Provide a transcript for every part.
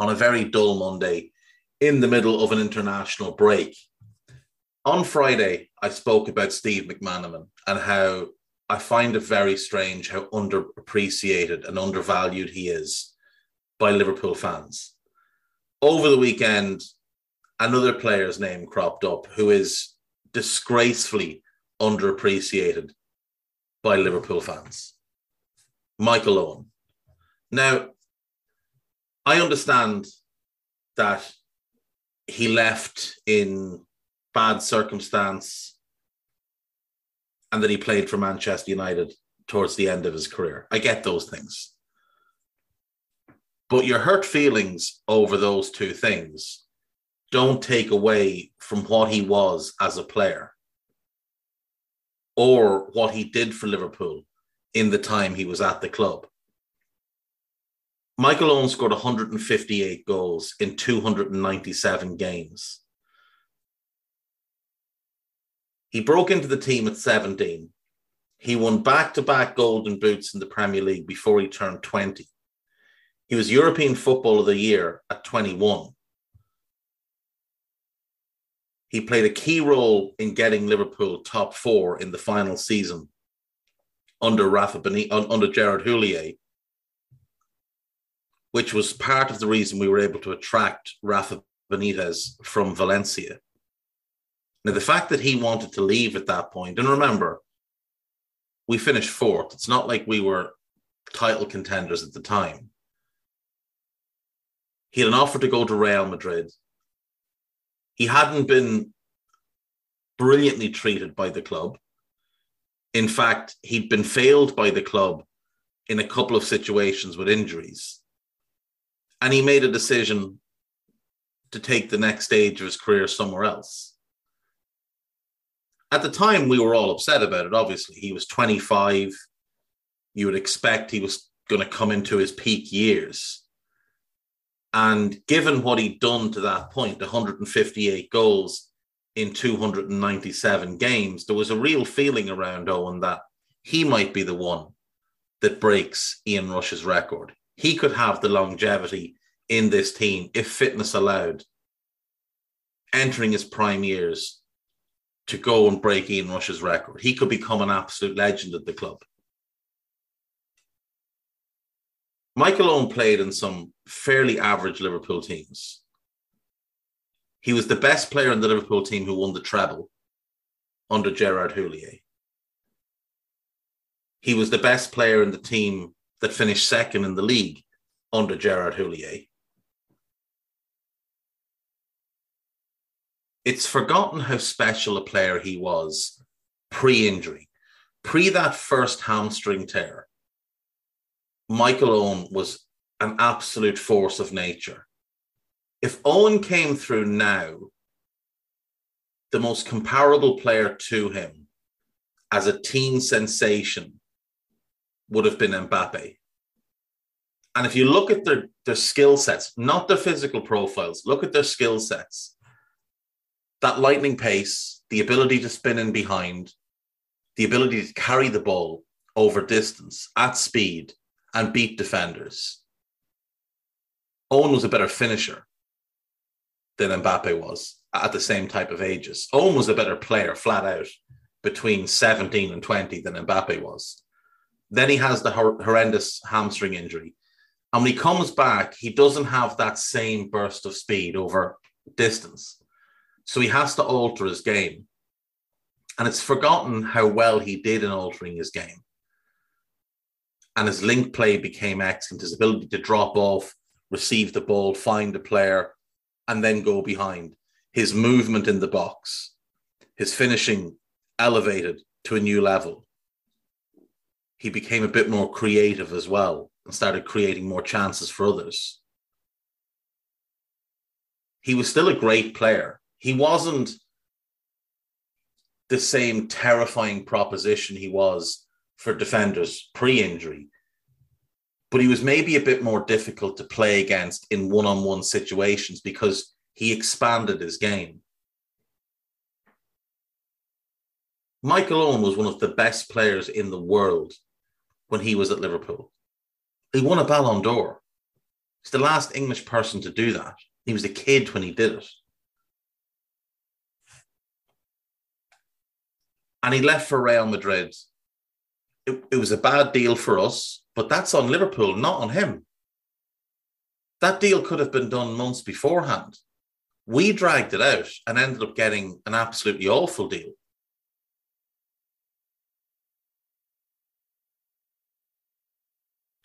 on a very dull Monday in the middle of an international break. On Friday, I spoke about Steve McManaman and how I find it very strange how underappreciated and undervalued he is by Liverpool fans. Over the weekend, another player's name cropped up who is disgracefully underappreciated by Liverpool fans. Michael Owen. Now, I understand that he left in bad circumstance and that he played for Manchester United towards the end of his career. I get those things. But your hurt feelings over those two things don't take away from what he was as a player or what he did for Liverpool in the time he was at the club. Michael Owen scored 158 goals in 297 games. He broke into the team at 17. He won back to back golden boots in the Premier League before he turned 20. He was European Football of the Year at 21. He played a key role in getting Liverpool top four in the final season under Rafa Benitez, under Gerard Houllier, which was part of the reason we were able to attract Rafa Benitez from Valencia. Now, the fact that he wanted to leave at that point, and remember, we finished fourth. It's not like we were title contenders at the time. He had an offer to go to Real Madrid he hadn't been brilliantly treated by the club. In fact, he'd been failed by the club in a couple of situations with injuries. And he made a decision to take the next stage of his career somewhere else. At the time, we were all upset about it, obviously. He was 25. You would expect he was going to come into his peak years. And given what he'd done to that point, 158 goals in 297 games, there was a real feeling around Owen that he might be the one that breaks Ian Rush's record. He could have the longevity in this team if fitness allowed, entering his prime years to go and break Ian Rush's record. He could become an absolute legend at the club. Michael Owen played in some fairly average Liverpool teams. He was the best player in the Liverpool team who won the treble under Gerard Houllier. He was the best player in the team that finished second in the league under Gerard Houllier. It's forgotten how special a player he was pre injury, pre that first hamstring tear Michael Owen was an absolute force of nature. If Owen came through now, the most comparable player to him as a teen sensation would have been Mbappe. And if you look at their, their skill sets, not their physical profiles, look at their skill sets. That lightning pace, the ability to spin in behind, the ability to carry the ball over distance at speed, and beat defenders. Owen was a better finisher than Mbappe was at the same type of ages. Owen was a better player, flat out, between 17 and 20 than Mbappe was. Then he has the hor- horrendous hamstring injury. And when he comes back, he doesn't have that same burst of speed over distance. So he has to alter his game. And it's forgotten how well he did in altering his game. And his link play became excellent. His ability to drop off, receive the ball, find a player, and then go behind. His movement in the box, his finishing elevated to a new level. He became a bit more creative as well and started creating more chances for others. He was still a great player. He wasn't the same terrifying proposition he was for defenders pre injury, but he was maybe a bit more difficult to play against in one on one situations because he expanded his game. Michael Owen was one of the best players in the world when he was at Liverpool. He won a Ballon d'Or. He's the last English person to do that. He was a kid when he did it. And he left for Real Madrid. It, it was a bad deal for us, but that's on Liverpool, not on him. That deal could have been done months beforehand. We dragged it out and ended up getting an absolutely awful deal.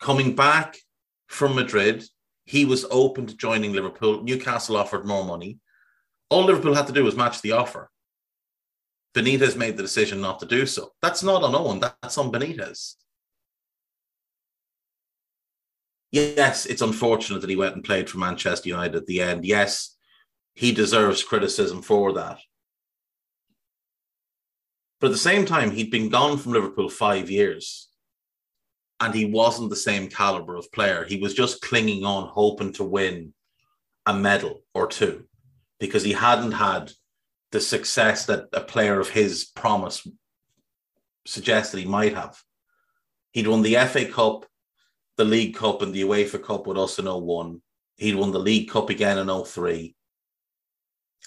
Coming back from Madrid, he was open to joining Liverpool. Newcastle offered more money. All Liverpool had to do was match the offer. Benitez made the decision not to do so. That's not on Owen, that's on Benitez. Yes, it's unfortunate that he went and played for Manchester United at the end. Yes, he deserves criticism for that. But at the same time, he'd been gone from Liverpool five years and he wasn't the same caliber of player. He was just clinging on, hoping to win a medal or two because he hadn't had the success that a player of his promise suggested he might have. He'd won the FA Cup, the League Cup, and the UEFA Cup with us in 01. He'd won the League Cup again in 03.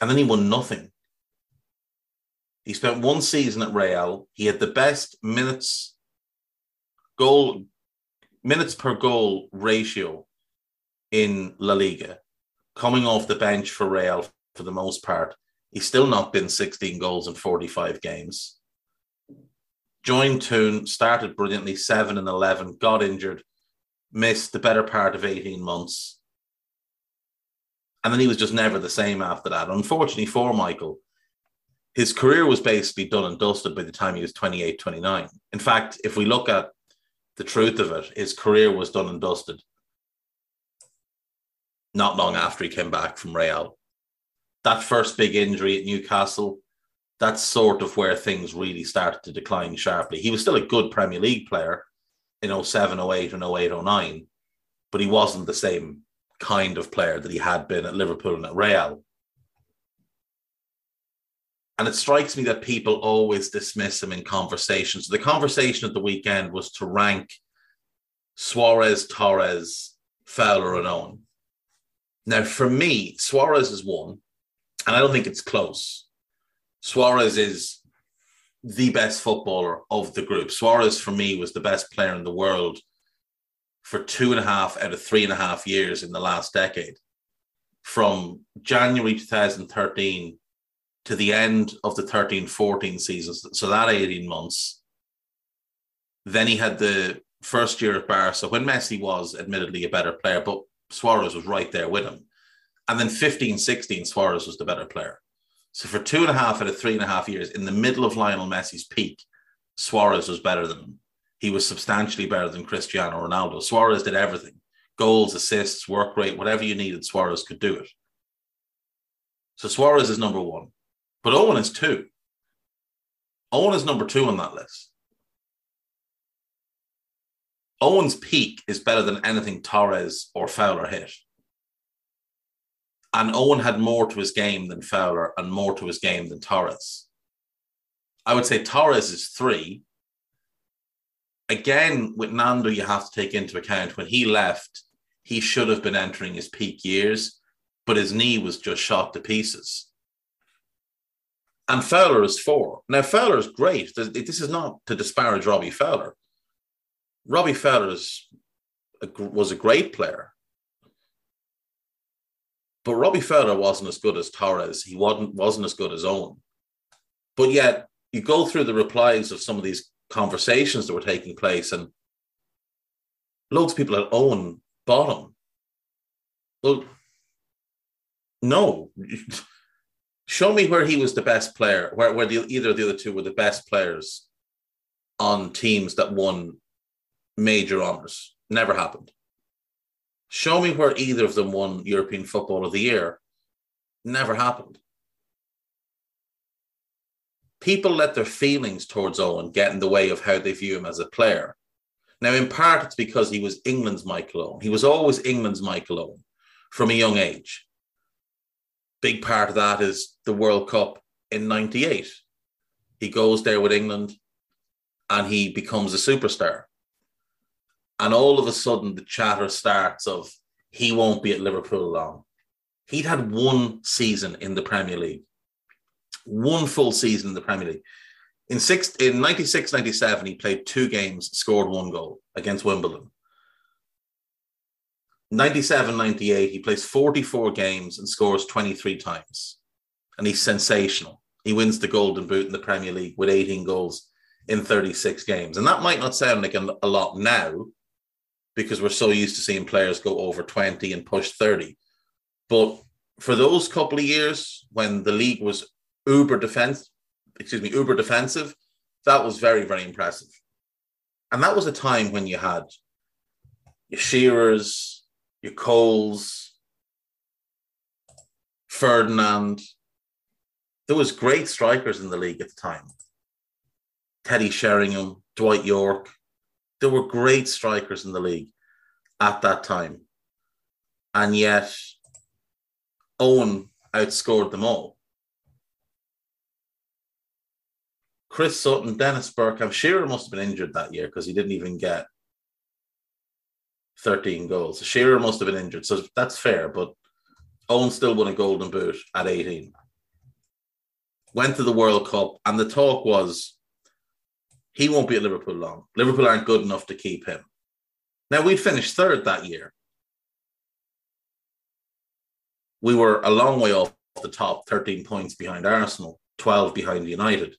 And then he won nothing. He spent one season at Real. He had the best minutes goal minutes per goal ratio in La Liga, coming off the bench for Real for the most part. He's still not been 16 goals in 45 games. Joined Toon, started brilliantly, 7 and 11, got injured, missed the better part of 18 months. And then he was just never the same after that. Unfortunately for Michael, his career was basically done and dusted by the time he was 28, 29. In fact, if we look at the truth of it, his career was done and dusted. Not long after he came back from Real. That first big injury at Newcastle, that's sort of where things really started to decline sharply. He was still a good Premier League player in 07, 08, and 08, 09, but he wasn't the same kind of player that he had been at Liverpool and at Real. And it strikes me that people always dismiss him in conversations. The conversation at the weekend was to rank Suarez, Torres, Fowler, and Owen. Now, for me, Suarez is one, and I don't think it's close. Suarez is the best footballer of the group. Suarez, for me, was the best player in the world for two and a half out of three and a half years in the last decade. From January 2013 to the end of the 13 14 seasons. So that 18 months. Then he had the first year at Barca when Messi was admittedly a better player, but Suarez was right there with him. And then 15 16, Suarez was the better player. So for two and a half out of three and a half years, in the middle of Lionel Messi's peak, Suarez was better than him. He was substantially better than Cristiano Ronaldo. Suarez did everything goals, assists, work rate, whatever you needed, Suarez could do it. So Suarez is number one. But Owen is two. Owen is number two on that list. Owen's peak is better than anything Torres or Fowler hit. And Owen had more to his game than Fowler and more to his game than Torres. I would say Torres is three. Again, with Nando, you have to take into account when he left, he should have been entering his peak years, but his knee was just shot to pieces and Fowler is four. Now Fowler is great. This is not to disparage Robbie Fowler. Robbie Fowler was a great player, But Robbie Fowler wasn't as good as Torres. He wasn't wasn't as good as Owen. But yet you go through the replies of some of these conversations that were taking place, and loads of people had Owen bottom. Well, no. Show me where he was the best player, where, where the, either of the other two were the best players on teams that won major honors. Never happened. Show me where either of them won European Football of the Year. Never happened. People let their feelings towards Owen get in the way of how they view him as a player. Now, in part, it's because he was England's Michael Owen. He was always England's Michael Owen from a young age. Big part of that is the World Cup in 98. He goes there with England and he becomes a superstar. And all of a sudden, the chatter starts of he won't be at Liverpool long. He'd had one season in the Premier League, one full season in the Premier League. In six in 96, 97, he played two games, scored one goal against Wimbledon. 97, 98, he plays 44 games and scores 23 times. And he's sensational. He wins the Golden Boot in the Premier League with 18 goals in 36 games. And that might not sound like a, lot now, because we're so used to seeing players go over 20 and push 30. But for those couple of years when the league was uber defense, excuse me, uber defensive, that was very, very impressive. And that was a time when you had your Shearers, your Coles, Ferdinand. There was great strikers in the league at the time. Teddy Sheringham, Dwight Yorke. there were great strikers in the league at that time. And yet, Owen outscored them all. Chris Sutton, Dennis Bergkamp, Shearer must have been injured that year because he didn't even get 13 goals. Shearer must have been injured, so that's fair. But Owen still won a Golden Boot at 18. Went to the World Cup, and the talk was he won't be at Liverpool long. Liverpool aren't good enough to keep him. Now, we finished third that year. We were a long way off the top, 13 points behind Arsenal, 12 behind United.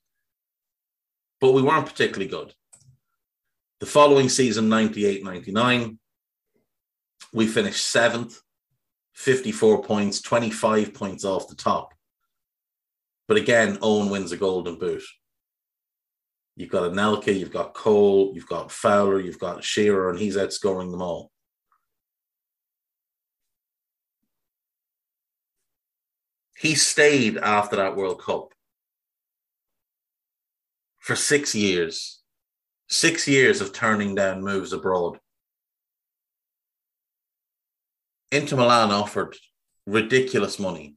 But we weren't particularly good. The following season, 98 99, we finished seventh, 54 points, 25 points off the top. But again, Owen wins a golden boot. You've got Anelka, you've got Cole, you've got Fowler, you've got Shearer, and he's outscoring them all. He stayed after that World Cup for six years. Six years of turning down moves abroad. Inter Milan offered ridiculous money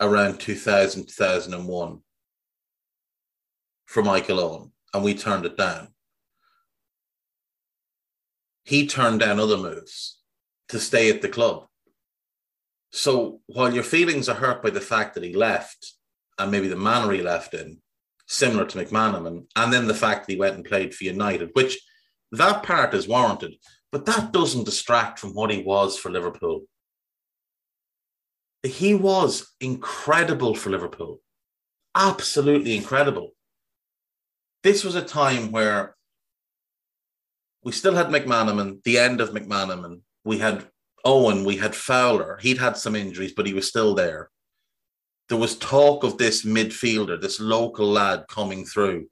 around 2000, 2001 for Michael Owen and we turned it down. He turned down other moves to stay at the club. So while your feelings are hurt by the fact that he left and maybe the manner he left in, similar to McManaman, and then the fact that he went and played for United, which that part is warranted, but that doesn't distract from what he was for Liverpool. He was incredible for Liverpool, absolutely incredible this was a time where we still had McManaman, the end of McManaman. We had Owen, we had Fowler. He'd had some injuries, but he was still there. There was talk of this midfielder, this local lad coming through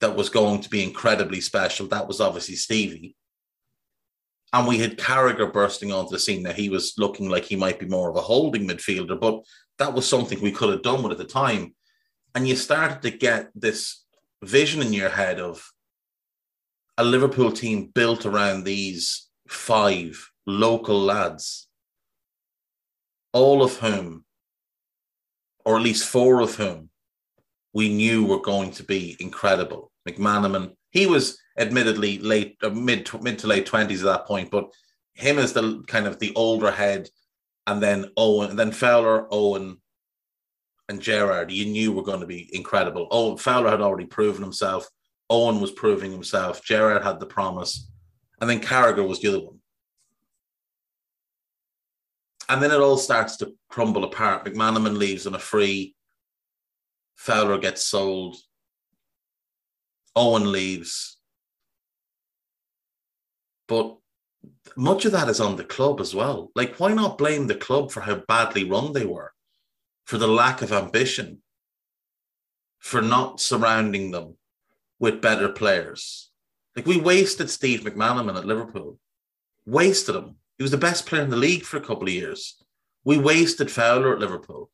that was going to be incredibly special. That was obviously Stevie. And we had Carragher bursting onto the scene. Now he was looking like he might be more of a holding midfielder, but that was something we could have done with at the time. And you started to get this vision in your head of a Liverpool team built around these five local lads, all of whom, or at least four of whom, we knew were going to be incredible. McManaman, he was admittedly late, uh, mid mid to late twenties at that point, but him as the kind of the older head, and then Owen, and then Fowler, Owen, and Gerrard, you knew were going to be incredible. Oh, Fowler had already proven himself. Owen was proving himself. Gerrard had the promise. And then Carragher was the other one. And then it all starts to crumble apart. McManaman leaves on a free. Fowler gets sold. Owen leaves. But much of that is on the club as well. Like, why not blame the club for how badly run they were, for the lack of ambition, for not surrounding them with better players? Like, we wasted Steve McManaman at Liverpool, wasted him. He was the best player in the league for a couple of years. We wasted Fowler at Liverpool.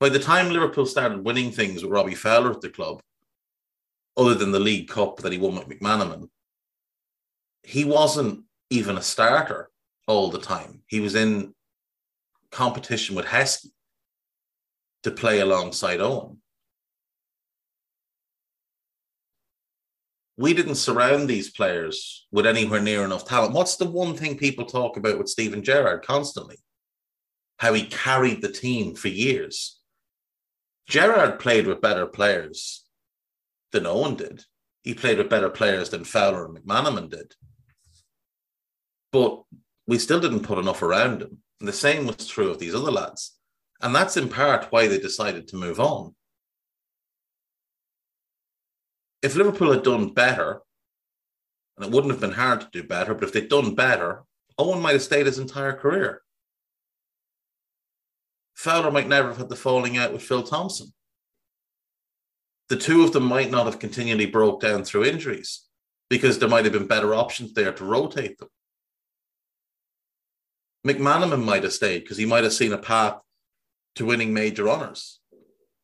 By the time Liverpool started winning things with Robbie Fowler at the club, other than the League Cup that he won with McManaman, he wasn't even a starter all the time. He was in competition with Heskey to play alongside Owen. We didn't surround these players with anywhere near enough talent. What's the one thing people talk about with Steven Gerrard constantly? How he carried the team for years. Gerrard played with better players than Owen did. He played with better players than Fowler and McManaman did but we still didn't put enough around him. And the same was true of these other lads. And that's in part why they decided to move on. If Liverpool had done better, and it wouldn't have been hard to do better, but if they'd done better, Owen might have stayed his entire career. Fowler might never have had the falling out with Phil Thompson. The two of them might not have continually broke down through injuries because there might have been better options there to rotate them. McManaman might have stayed because he might have seen a path to winning major honours.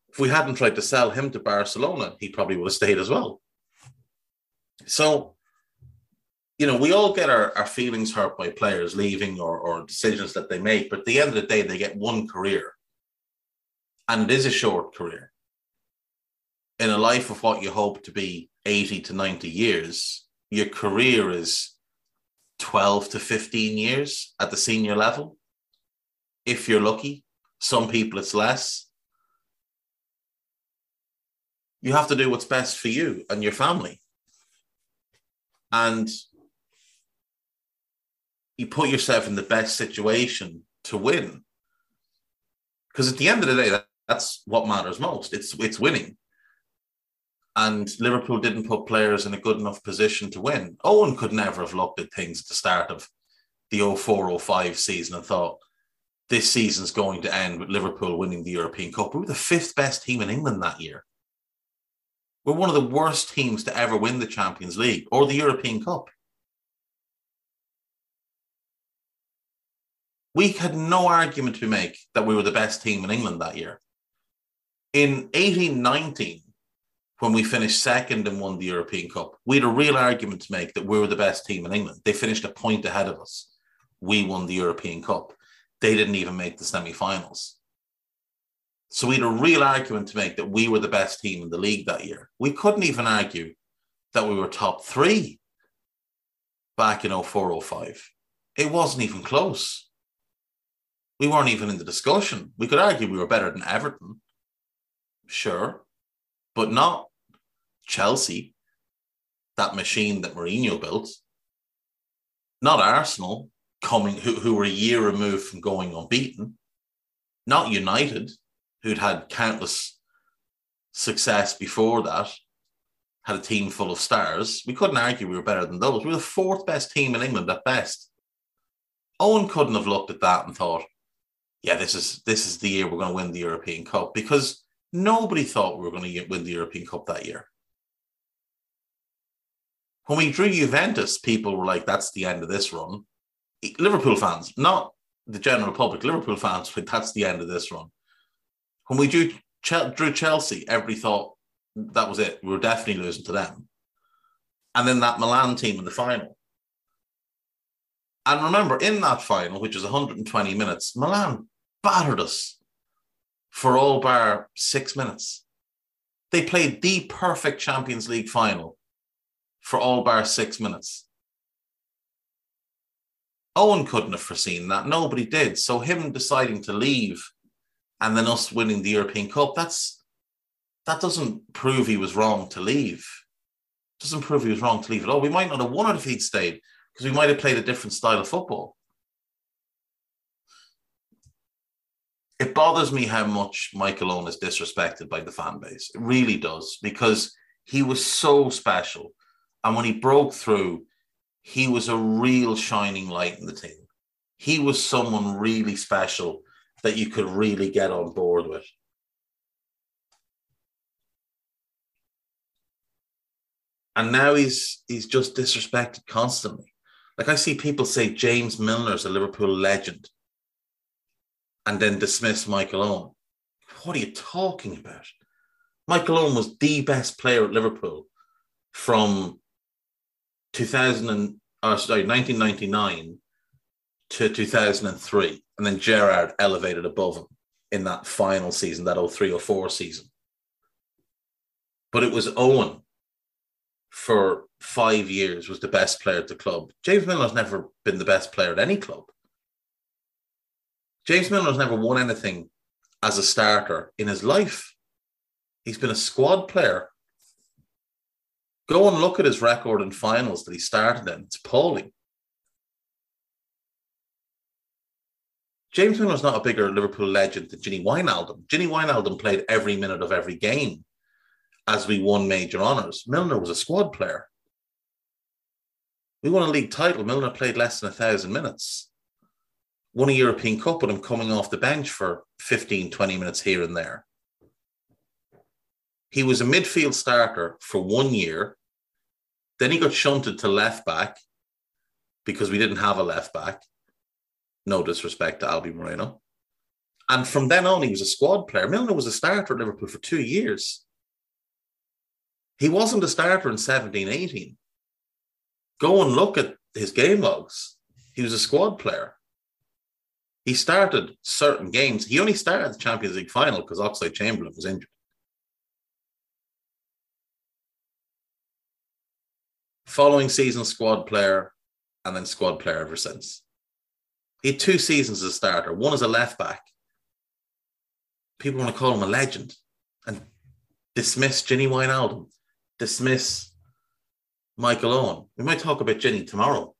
If we hadn't tried to sell him to Barcelona, he probably would have stayed as well. So, you know, we all get our, our feelings hurt by players leaving or, or decisions that they make, but at the end of the day, they get one career. And it is a short career. In a life of what you hope to be 80 to 90 years, your career is 12 to 15 years at the senior level. If you're lucky, some people it's less. You have to do what's best for you and your family. And you put yourself in the best situation to win. Because at the end of the day, that, that's what matters most. It's it's winning and Liverpool didn't put players in a good enough position to win. Owen could never have looked at things at the start of the 04 05 season and thought, this season's going to end with Liverpool winning the European Cup. We were the fifth best team in England that year. We're one of the worst teams to ever win the Champions League or the European Cup. We had no argument to make that we were the best team in England that year. In 1819, when we finished second and won the European Cup. We had a real argument to make that we were the best team in England. They finished a point ahead of us. We won the European Cup. They didn't even make the semi finals. So we had a real argument to make that we were the best team in the league that year. We couldn't even argue that we were top three back in 04 05. It wasn't even close. We weren't even in the discussion. We could argue we were better than Everton, sure, but not Chelsea, that machine that Mourinho built, not Arsenal, coming who, who were a year removed from going unbeaten, not United, who'd had countless success before that, had a team full of stars. We couldn't argue we were better than those. We were the fourth best team in England at best. Owen couldn't have looked at that and thought, yeah, this is this is the year we're going to win the European Cup because nobody thought we were going to win the European Cup that year. When we drew Juventus, people were like, that's the end of this run. Liverpool fans, not the general public, Liverpool fans, like, that's the end of this run. When we drew, drew Chelsea, everybody thought that was it. We were definitely losing to them. And then that Milan team in the final. And remember, in that final, which was 120 minutes, Milan battered us for all bar six minutes. They played the perfect Champions League final for all bar six minutes. Owen couldn't have foreseen that. Nobody did. So him deciding to leave and then us winning the European Cup, that's that doesn't prove he was wrong to leave. Doesn't prove he was wrong to leave at all. We might not have won it if he'd stayed because we might have played a different style of football. it bothers me how much Michael Owen is disrespected by the fan base. It really does because he was so special. And when he broke through, he was a real shining light in the team. He was someone really special that you could really get on board with. And now he's he's just disrespected constantly. Like I see people say James Milner's a Liverpool legend and then dismiss Michael Owen. What are you talking about? Michael Owen was the best player at Liverpool from 2000 and, uh, sorry, 1999 to 2003. And then Gerrard elevated above him in that final season, that 03 or 04 season. But it was Owen for five years was the best player at the club. James Milner's never been the best player at any club. James Milner's never won anything as a starter in his life. He's been a squad player. Go and look at his record in finals that he started in. It's appalling. James Milner's not a bigger Liverpool legend than Gini Wijnaldum. Gini Wijnaldum played every minute of every game as we won major honours. Milner was a squad player. We won a league title. Milner played less than a thousand minutes won a European Cup with him coming off the bench for 15, 20 minutes here and there. He was a midfield starter for one year. Then he got shunted to left back because we didn't have a left back. No disrespect to Albi Moreno. And from then on, he was a squad player. Milner was a starter at Liverpool for two years. He wasn't a starter in 17, 18. Go and look at his game logs. He was a squad player. He started certain games. He only started the Champions League final because Oxlade Chamberlain was injured. Following season, squad player, and then squad player ever since. He had two seasons as a starter, one as a left back. People want to call him a legend and dismiss Gini Wijnaldum, dismiss Michael Owen. We might talk about Gini tomorrow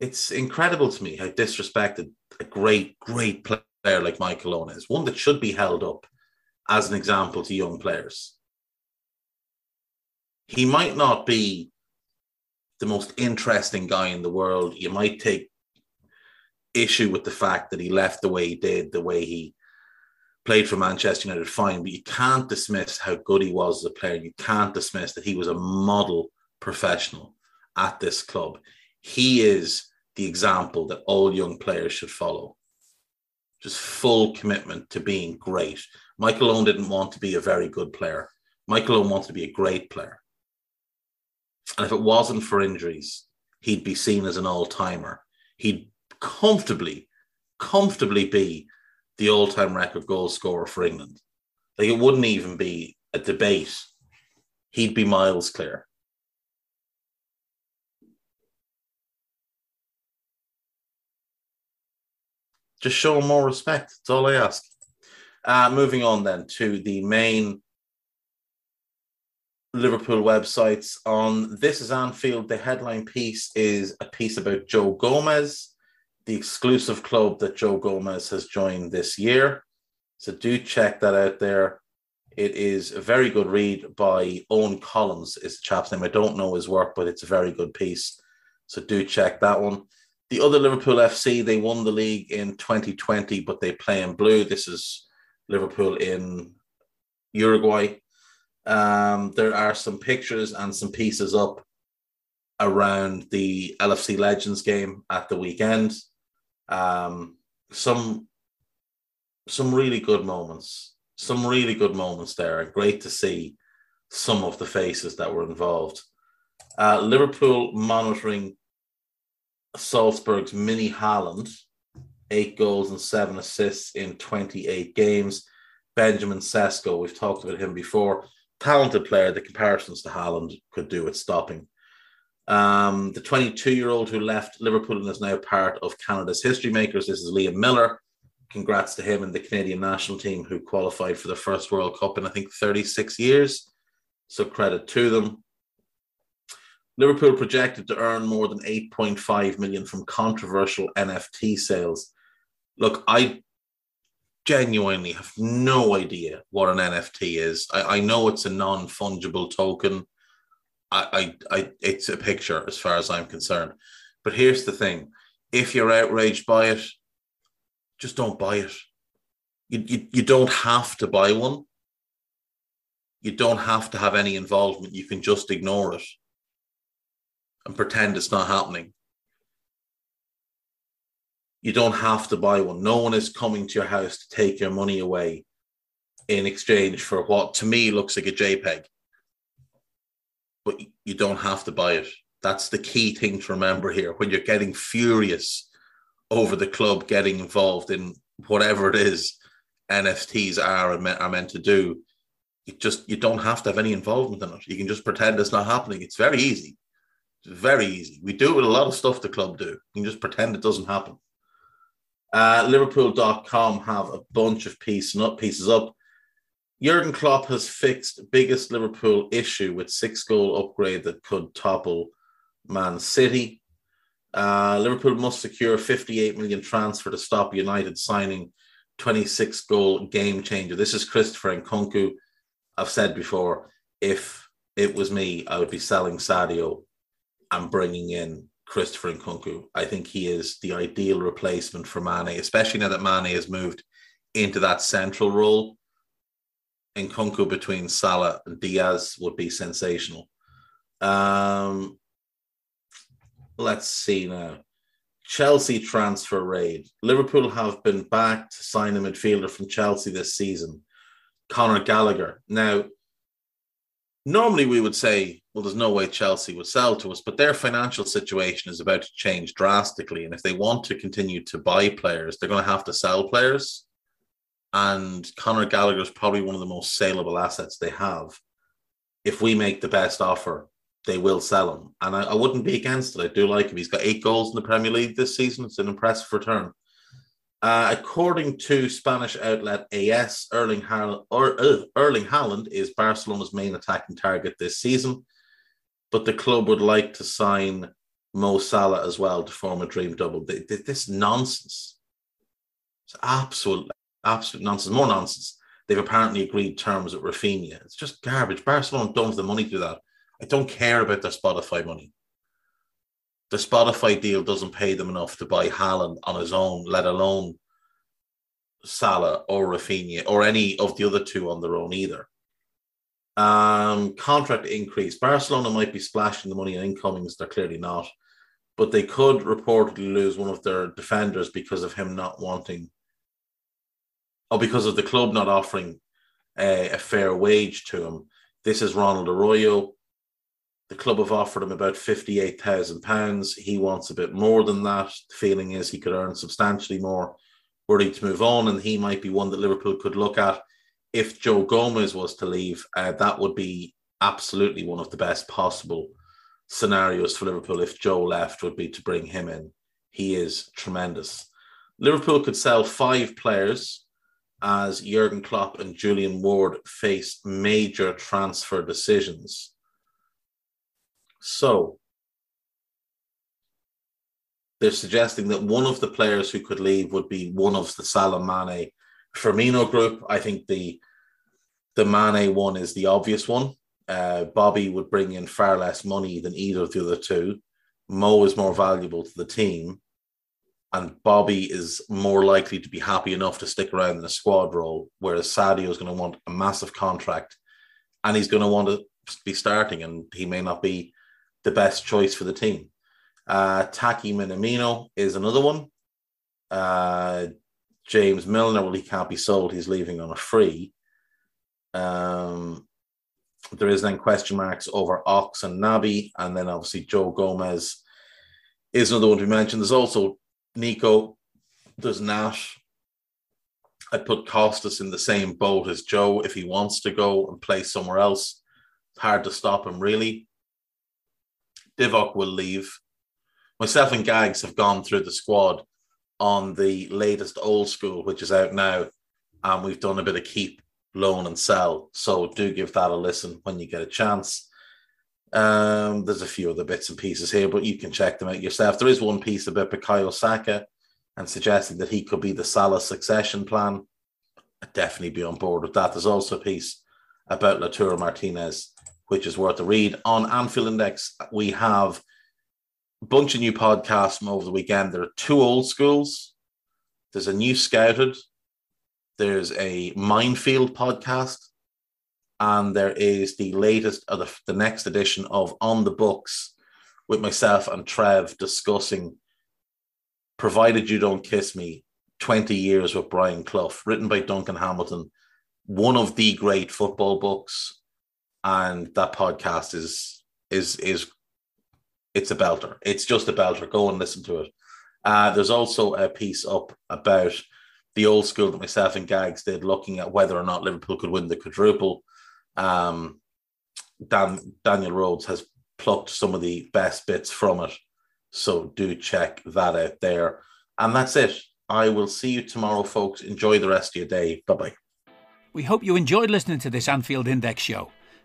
it's incredible to me how disrespected a great, great player like Michael Owen is, one that should be held up as an example to young players. He might not be the most interesting guy in the world. You might take issue with the fact that he left the way he did, the way he played for Manchester United, fine, but you can't dismiss how good he was as a player. You can't dismiss that he was a model professional at this club. He is the example that all young players should follow. Just full commitment to being great. Michael Owen didn't want to be a very good player. Michael Owen wanted to be a great player. And if it wasn't for injuries, he'd be seen as an all timer. He'd comfortably, comfortably be the all time record goal scorer for England. Like it wouldn't even be a debate. He'd be miles clear. just show them more respect. That's all I ask. Uh, moving on then to the main Liverpool websites. On This is Anfield, the headline piece is a piece about Joe Gomez, the exclusive club that Joe Gomez has joined this year. So do check that out there. It is a very good read by Owen Collins, is the chap's name. I don't know his work, but it's a very good piece. So do check that one. The other Liverpool FC, they won the league in 2020, but they play in blue. This is Liverpool in Uruguay. Um, there are some pictures and some pieces up around the LFC Legends game at the weekend. Um, some some really good moments, some really good moments there. Great to see some of the faces that were involved. Uh, Liverpool monitoring Salzburg's mini Haaland, eight goals and seven assists in 28 games. Benjamin Sesko, we've talked about him before. Talented player, the comparisons to Haaland could do with stopping. Um, the 22 year old who left Liverpool and is now part of Canada's history makers. This is Liam Millar. Congrats to him and the Canadian national team who qualified for the first World Cup in, I think, 36 years. So credit to them. Liverpool projected to earn more than 8.5 million from controversial NFT sales. Look, I genuinely have no idea what an NFT is. I, I know it's a non fungible token. I, I, I, it's a picture as far as I'm concerned. But here's the thing: if you're outraged by it, just don't buy it. You, you, you don't have to buy one. You don't have to have any involvement. You can just ignore it and pretend it's not happening. You don't have to buy one. No one is coming to your house to take your money away in exchange for what to me looks like a JPEG. But you don't have to buy it. That's the key thing to remember here. When you're getting furious over the club getting involved in whatever it is NFTs are, are meant to do, you just you don't have to have any involvement in it. You can just pretend it's not happening. It's very easy. It's very easy. We do it with a lot of stuff the club do. You can just pretend it doesn't happen. Uh, Liverpool.com have a bunch of pieces up, pieces up. Jurgen Klopp has fixed biggest Liverpool issue with six goal upgrade that could topple Man City. Uh, Liverpool must secure 58 million transfer to stop United signing 26 goal game changer. This is Christopher Nkunku. I've said before, if it was me, I would be selling Sadio and bringing in Christopher Nkunku. I think he is the ideal replacement for Mane, especially now that Mane has moved into that central role. Nkunku between Salah and Diaz would be sensational. Um, let's see now. Chelsea transfer raid. Liverpool have been back to sign a midfielder from Chelsea this season, Conor Gallagher. Now, normally we would say, well, there's no way Chelsea would sell to us, but their financial situation is about to change drastically. And if they want to continue to buy players, they're going to have to sell players. And Conor Gallagher is probably one of the most saleable assets they have. If we make the best offer, they will sell him. And I, I wouldn't be against it. I do like him. He's got eight goals in the Premier League this season. It's an impressive return. Uh, according to Spanish outlet AS, Erling, Haaland, or, uh, Erling Haaland is Barcelona's main attacking target this season, but the club would like to sign Mo Salah as well to form a dream double. This nonsense. It's absolute, absolute nonsense. More nonsense. They've apparently agreed terms with Raphinha. It's just garbage. Barcelona don't have the money to do that. I don't care about their Spotify money the Spotify deal doesn't pay them enough to buy Haaland on his own, let alone Salah or Raphinha or any of the other two on their own either. Um, contract increase. Barcelona might be splashing the money on incomings. They're clearly not, but they could reportedly lose one of their defenders because of him not wanting, or because of the club not offering a, a fair wage to him. This is Ronald Araujo. The club have offered him about £58,000. He wants a bit more than that. The feeling is he could earn substantially more were he to move on, and he might be one that Liverpool could look at. If Joe Gomez was to leave, uh, that would be absolutely one of the best possible scenarios for Liverpool. If Joe left, would be to bring him in. He is tremendous. Liverpool could sell five players as Jurgen Klopp and Julian Ward face major transfer decisions. So they're suggesting that one of the players who could leave would be one of the Salah Firmino group. I think the the Mane one is the obvious one. Uh, Bobby would bring in far less money than either of the other two. Mo is more valuable to the team, and Bobby is more likely to be happy enough to stick around in a squad role, whereas Sadio is going to want a massive contract, and he's going to want to be starting, and he may not be the best choice for the team. Uh, Taki Minamino is another one. Uh, James Milner, well, he can't be sold. He's leaving on a free. Um, there is then question marks over Ox and Naby, and then obviously Joe Gomez is another one to be mentioned. There's also Nico. There's Nash. I'd put Costas in the same boat as Joe if he wants to go and play somewhere else. It's hard to stop him, really. Divock will leave. Myself and Gags have gone through the squad on the latest old school, which is out now, and we've done a bit of keep, loan, and sell. So do give that a listen when you get a chance. Um, there's a few other bits and pieces here, but you can check them out yourself. There is one piece about Bukayo Saka and suggesting that he could be the Salah succession plan. I'd definitely be on board with that. There's also a piece about Lautaro Martinez, which is worth a read. On Anfield Index, we have a bunch of new podcasts from over the weekend. There are two old schools. There's a new Scouted. There's a Minefield podcast. And there is the latest, or the, the next edition of On the Books with myself and Trev discussing Provided You Don't Kiss Me 20 Years with Brian Clough, written by Duncan Hamilton, one of the great football books. And that podcast is is is it's a belter. It's just a belter. Go and listen to it. Uh, there's also a piece up about the old school that myself and Gags did, looking at whether or not Liverpool could win the quadruple. Um, Dan, Daniel Rhodes has plucked some of the best bits from it. So do check that out there. And that's it. I will see you tomorrow, folks. Enjoy the rest of your day. Bye bye. We hope you enjoyed listening to this Anfield Index show.